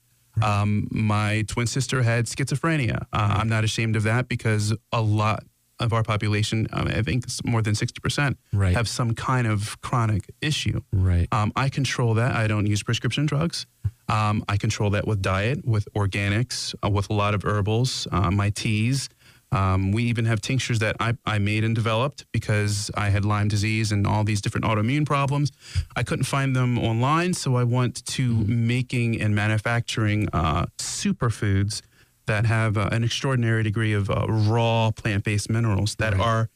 Um, my twin sister had schizophrenia. Uh, I'm not ashamed of that because a lot of our population, um, I think it's more than 60%, Right. have some kind of chronic issue. Right. Um, I control that. I don't use prescription drugs. Um, I control that with diet, with organics, uh, with a lot of herbals, uh, my teas. Um, we even have tinctures that I, I made and developed because I had Lyme disease and all these different autoimmune problems. I couldn't find them online, so I went to making and manufacturing uh, superfoods that have uh, an extraordinary degree of uh, raw plant based minerals that are,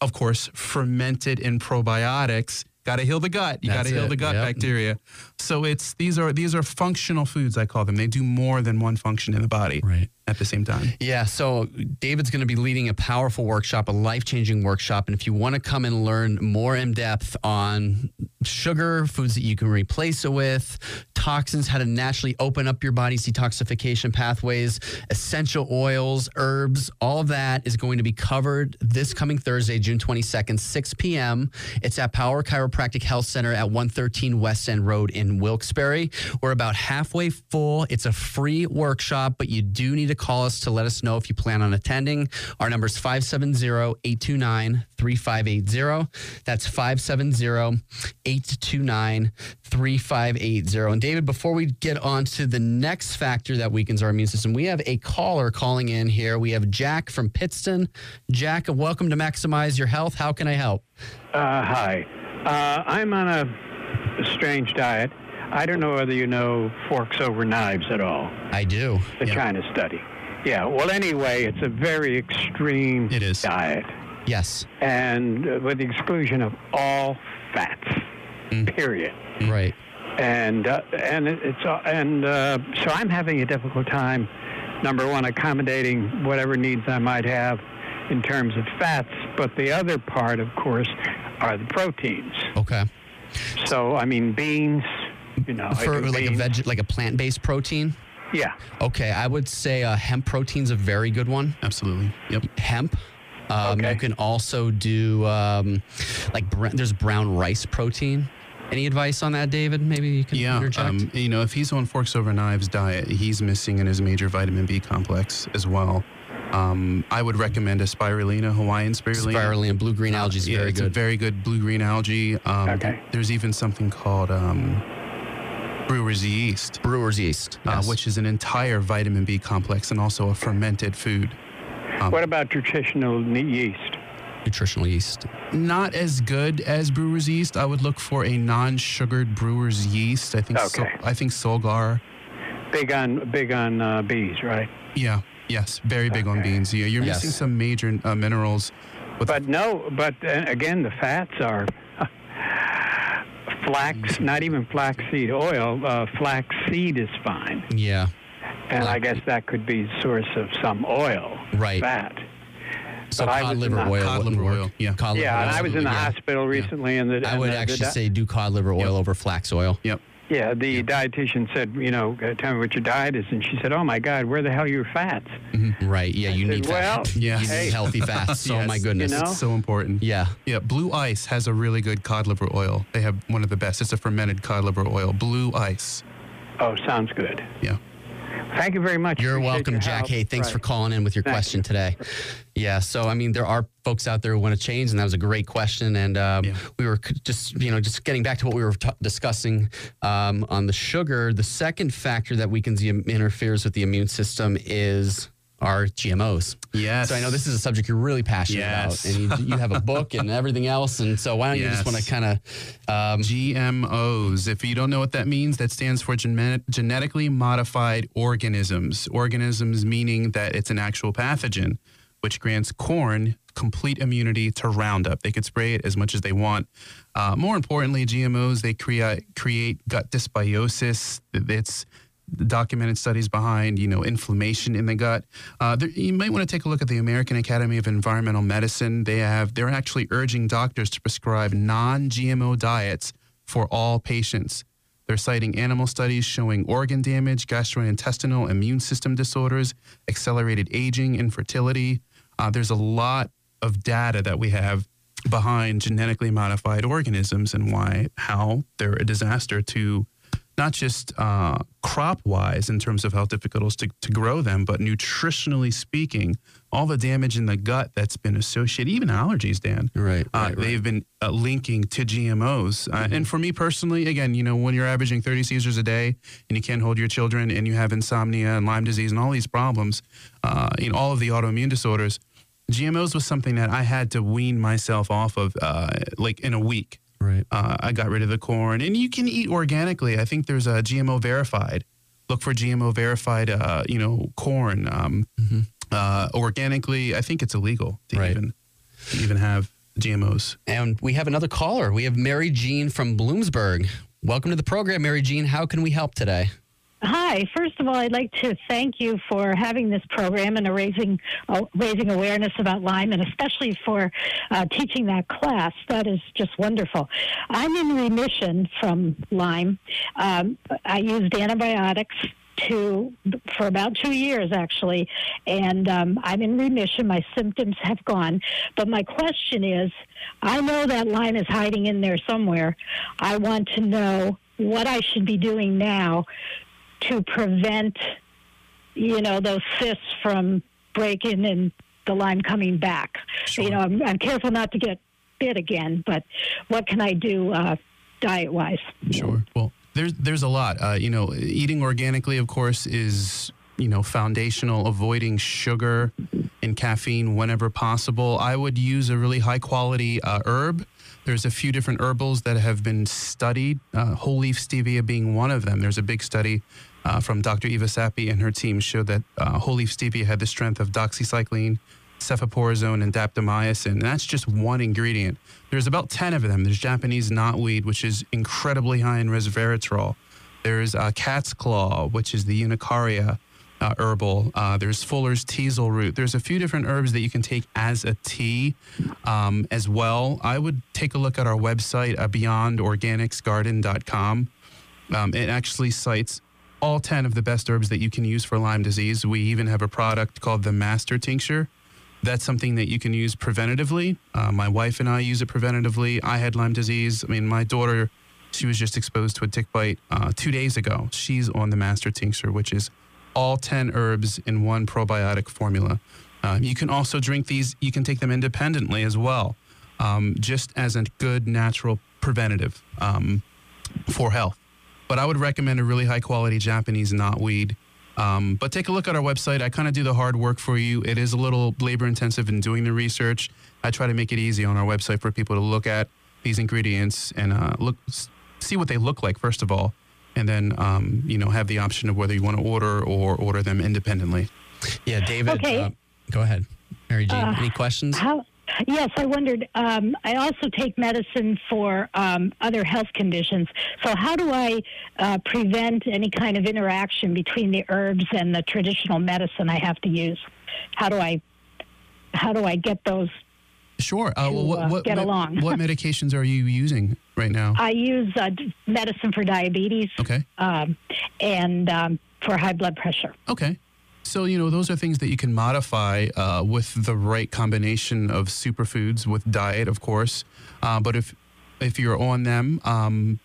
of course, fermented in probiotics. Got to heal the gut. You got to heal the gut Yep. bacteria. So it's these are these are functional foods. I call them. They do more than one function in the body Right. At the same time. Yeah, so David's going to be leading a powerful workshop, a life changing workshop. And if you want to come and learn more in depth on sugar, foods that you can replace it with, toxins, how to naturally open up your body's detoxification pathways, essential oils, herbs, all of that is going to be covered this coming Thursday, June 22nd, 6 p.m. It's at Power Chiropractic Health Center at 113 West End Road in Wilkes-Barre. We're about halfway full. It's a free workshop, but you do need to call us to let us know if you plan on attending. Our number is 570-829-3580. That's 570-829-3580. And David, before we get on to the next factor that weakens our immune system, we have a caller calling in here. We have Jack from Pittston. Jack, welcome to Maximize Your Health. How can I help? Uh, hi. Uh, I'm on a strange diet. I don't know whether you know forks over knives at all, I do. the China study. Yeah, well, anyway, it's a very extreme It is. diet, Yes. and uh, with the exclusion of all fats, period. Right. And uh, and it- it's uh, and uh, so I'm having a difficult time. Number one, accommodating whatever needs I might have in terms of fats, but the other part, of course, are the proteins. Okay. So I mean beans, you know, For do like a veg, like a plant-based protein. Yeah. Okay, I would say uh, hemp protein's a very good one. Absolutely. Yep. Hemp. Um, Okay. You can also do um, like br- there's brown rice protein. Any advice on that, David? Maybe you can Yeah, interject. um, you know, if he's on forks over knives diet, he's missing in his major vitamin B complex as well. Um, I would recommend a spirulina, Hawaiian spirulina. Spirulina, blue green algae is yeah, very it's a good. very good blue green algae. Um, Okay. There's even something called um, brewer's yeast, Brewer's yeast, uh, which is an entire vitamin B complex and also a fermented food. Um, What about nutritional yeast? nutritional yeast. Not as good as brewer's yeast. I would look for a non-sugared brewer's yeast. I think. So, Okay. I think Solgar. Big on big on uh, bees, right? Yeah. Yes. Very big on beans. Yeah. You're Yes. missing some major uh, minerals. With But no, but uh, again, the fats are flax, not even flaxseed oil. Uh, flaxseed is fine, Yeah. and I guess that could be source of some oil, Right. fat. So But I cod was in liver the- oil. Cod wouldn't liver oil, yeah. Cod liver yeah, and I was in the yeah. hospital recently, and the I would the- the actually di- say do cod liver oil over flax oil. Yep. Yeah, the dietitian said, you know, uh, tell me what your diet is, and she said, "Oh my God, where the hell are your fats?" Right. Yeah, you I need said, well, fat. Yeah. You Hey. need healthy fats. Oh my goodness. You know? It's so important. Yeah. Yeah, Blue Ice has a really good cod liver oil. They have one of the best. It's a fermented cod liver oil. Blue Ice. Oh, sounds good. Yeah. Thank you very much. You're Appreciate welcome, your Jack. help. Hey, thanks Right. for calling in with your Thank question today. Yeah, so I mean, there are folks out there who want to change, and that was a great question. And um, Yeah. we were just, you know, just getting back to what we were t- discussing um, on the sugar. The second factor that weakens the interferes with the immune system is our GMOs. Yes. So I know this is a subject you're really passionate Yes. about, and you, you have a book and everything else. And so why don't you just want to kind of um, GMOs. If you don't know what that means, that stands for gene- genetically modified organisms. Organisms meaning that it's an actual pathogen, which grants corn complete immunity to Roundup. They could spray it as much as they want. Uh, more importantly, GMOs they create create gut dysbiosis. It's documented studies behind you know inflammation in the gut. Uh, there, you might want to take a look at the American Academy of Environmental Medicine. They have they're actually urging doctors to prescribe non-GMO diets for all patients. They're citing animal studies showing organ damage, gastrointestinal immune system disorders, accelerated aging, infertility. Uh, there's a lot of data that we have behind genetically modified organisms and why how they're a disaster to not just uh, crop wise in terms of how difficult it is to, to grow them, but nutritionally speaking, all the damage in the gut that's been associated, even allergies, Dan. Right, Uh, right, right. They've been uh, linking to GMOs. Uh, And for me personally, again, you know, when you're averaging 30 seizures a day and you can't hold your children and you have insomnia and Lyme disease and all these problems, uh, you know, all of the autoimmune disorders, GMOs was something that I had to wean myself off of uh, like in a week. Right. Uh, I got rid of the corn, and you can eat organically. I think there's a GMO verified. Look for GMO verified, uh, you know, corn. Um, uh, organically, I think it's illegal to Right. even to even have GMOs. And we have another caller. We have Mary Jean from Bloomsburg. Welcome to the program, Mary Jean. How can we help today? Hi. First of all, I'd like to thank you for having this program and raising uh, raising awareness about Lyme, and especially for uh, teaching that class. That is just wonderful. I'm in remission from Lyme. Um, I used antibiotics to for about two years actually, and um, I'm in remission. My symptoms have gone, but my question is, I know that Lyme is hiding in there somewhere. I want to know what I should be doing now to prevent, you know, those cysts from breaking and the Lyme coming back. You know, I'm, I'm careful not to get bit again, but what can I do uh, diet wise? Sure. Well, there's there's a lot. Uh, you know, eating organically, of course, is you know foundational. Avoiding sugar and caffeine whenever possible. I would use a really high quality uh, herb. There's a few different herbals that have been studied. Uh, whole leaf stevia being one of them. There's a big study. Uh, from Dr. Eva Sapi and her team showed that uh, whole leaf stevia had the strength of doxycycline, cephalosporin, and daptomycin. And that's just one ingredient. There's about 10 of them. There's Japanese knotweed, which is incredibly high in resveratrol. There's uh, cat's claw, which is the unicaria uh, herbal. Uh, there's Fuller's teasel root. There's a few different herbs that you can take as a tea um, as well. I would take a look at our website, uh, beyondorganicsgarden.com. Um, it actually cites all 10 of the best herbs that you can use for Lyme disease. We even have a product called the Master Tincture. That's something that you can use preventatively. Uh, my wife and I use it preventatively. I had Lyme disease. I mean, my daughter, she was just exposed to a tick bite uh, two days ago. She's on the Master Tincture, which is all 10 herbs in one probiotic formula. Uh, you can also drink these, you can take them independently as well, um, just as a good natural preventative um, for health. But I would recommend a really high quality Japanese knotweed. Um, but take a look at our website. I kind of do the hard work for you. It is a little labor intensive in doing the research. I try to make it easy on our website for people to look at these ingredients and uh, look, see what they look like first of all, and then um, you know have the option of whether you want to order or order them independently. Yeah, David. Okay. uh, go ahead, Mary Jean. Uh, Any questions? How? Yes, I wondered. Um, I also take medicine for um, other health conditions. So, how do I uh, prevent any kind of interaction between the herbs and the traditional medicine I have to use? How do I how do I get those? Sure. Uh, To, well, what, uh, what, get what- along. what medications are you using right now? I use uh, medicine for diabetes Okay. um, and um, for high blood pressure. Okay. So, you know, those are things that you can modify uh, with the right combination of superfoods with diet, of course. Uh, but if if you're on them, um,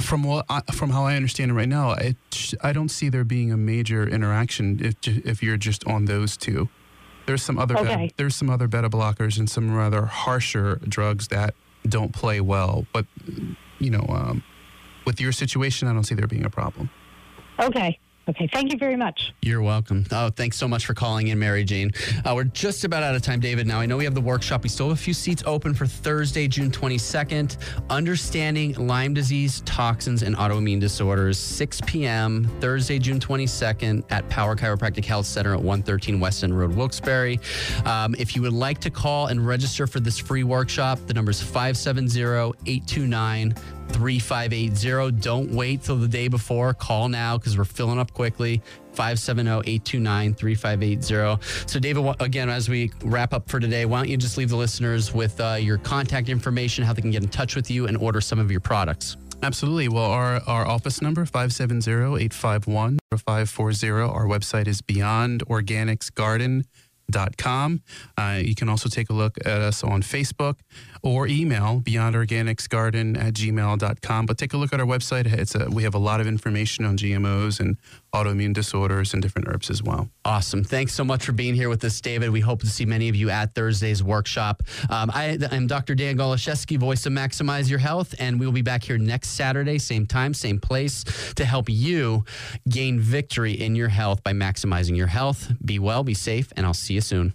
from what I, from how I understand it right now, it, I don't see there being a major interaction if if you're just on those two. There's some other beta, there's some other beta blockers and some rather harsher drugs that don't play well. But you know, um, with your situation, I don't see there being a problem. Okay. Okay. Thank you very much. You're welcome. Oh, thanks so much for calling in, Mary Jane. Uh, we're just about out of time, David. Now, I know we have the workshop. We still have a few seats open for Thursday, June 22nd. Understanding Lyme disease, toxins, and autoimmune disorders, 6 p.m., Thursday, June 22nd at Power Chiropractic Health Center at 113 West End Road, Wilkes-Barre. Um, if you would like to call and register for this free workshop, the number is 570 829 3580. Don't wait till the day before. Call now because we're filling up quickly. 570-829-3580. So David, again, as we wrap up for today, why don't you just leave the listeners with uh, your contact information, how they can get in touch with you and order some of your products. Absolutely. Well, our, our office number, 570-851-0540. Our website is beyondorganicsgarden.com. Uh, you can also take a look at us on Facebook or email beyondorganicsgarden at gmail.com. But take a look at our website. It's a, we have a lot of information on GMOs and autoimmune disorders and different herbs as well. Awesome. Thanks so much for being here with us, David. We hope to see many of you at Thursday's workshop. Um, I, am Dr. Dan Goloszewski, voice of Maximize Your Health, and we will be back here next Saturday, same time, same place, to help you gain victory in your health by maximizing your health. Be well, be safe, and I'll see you soon.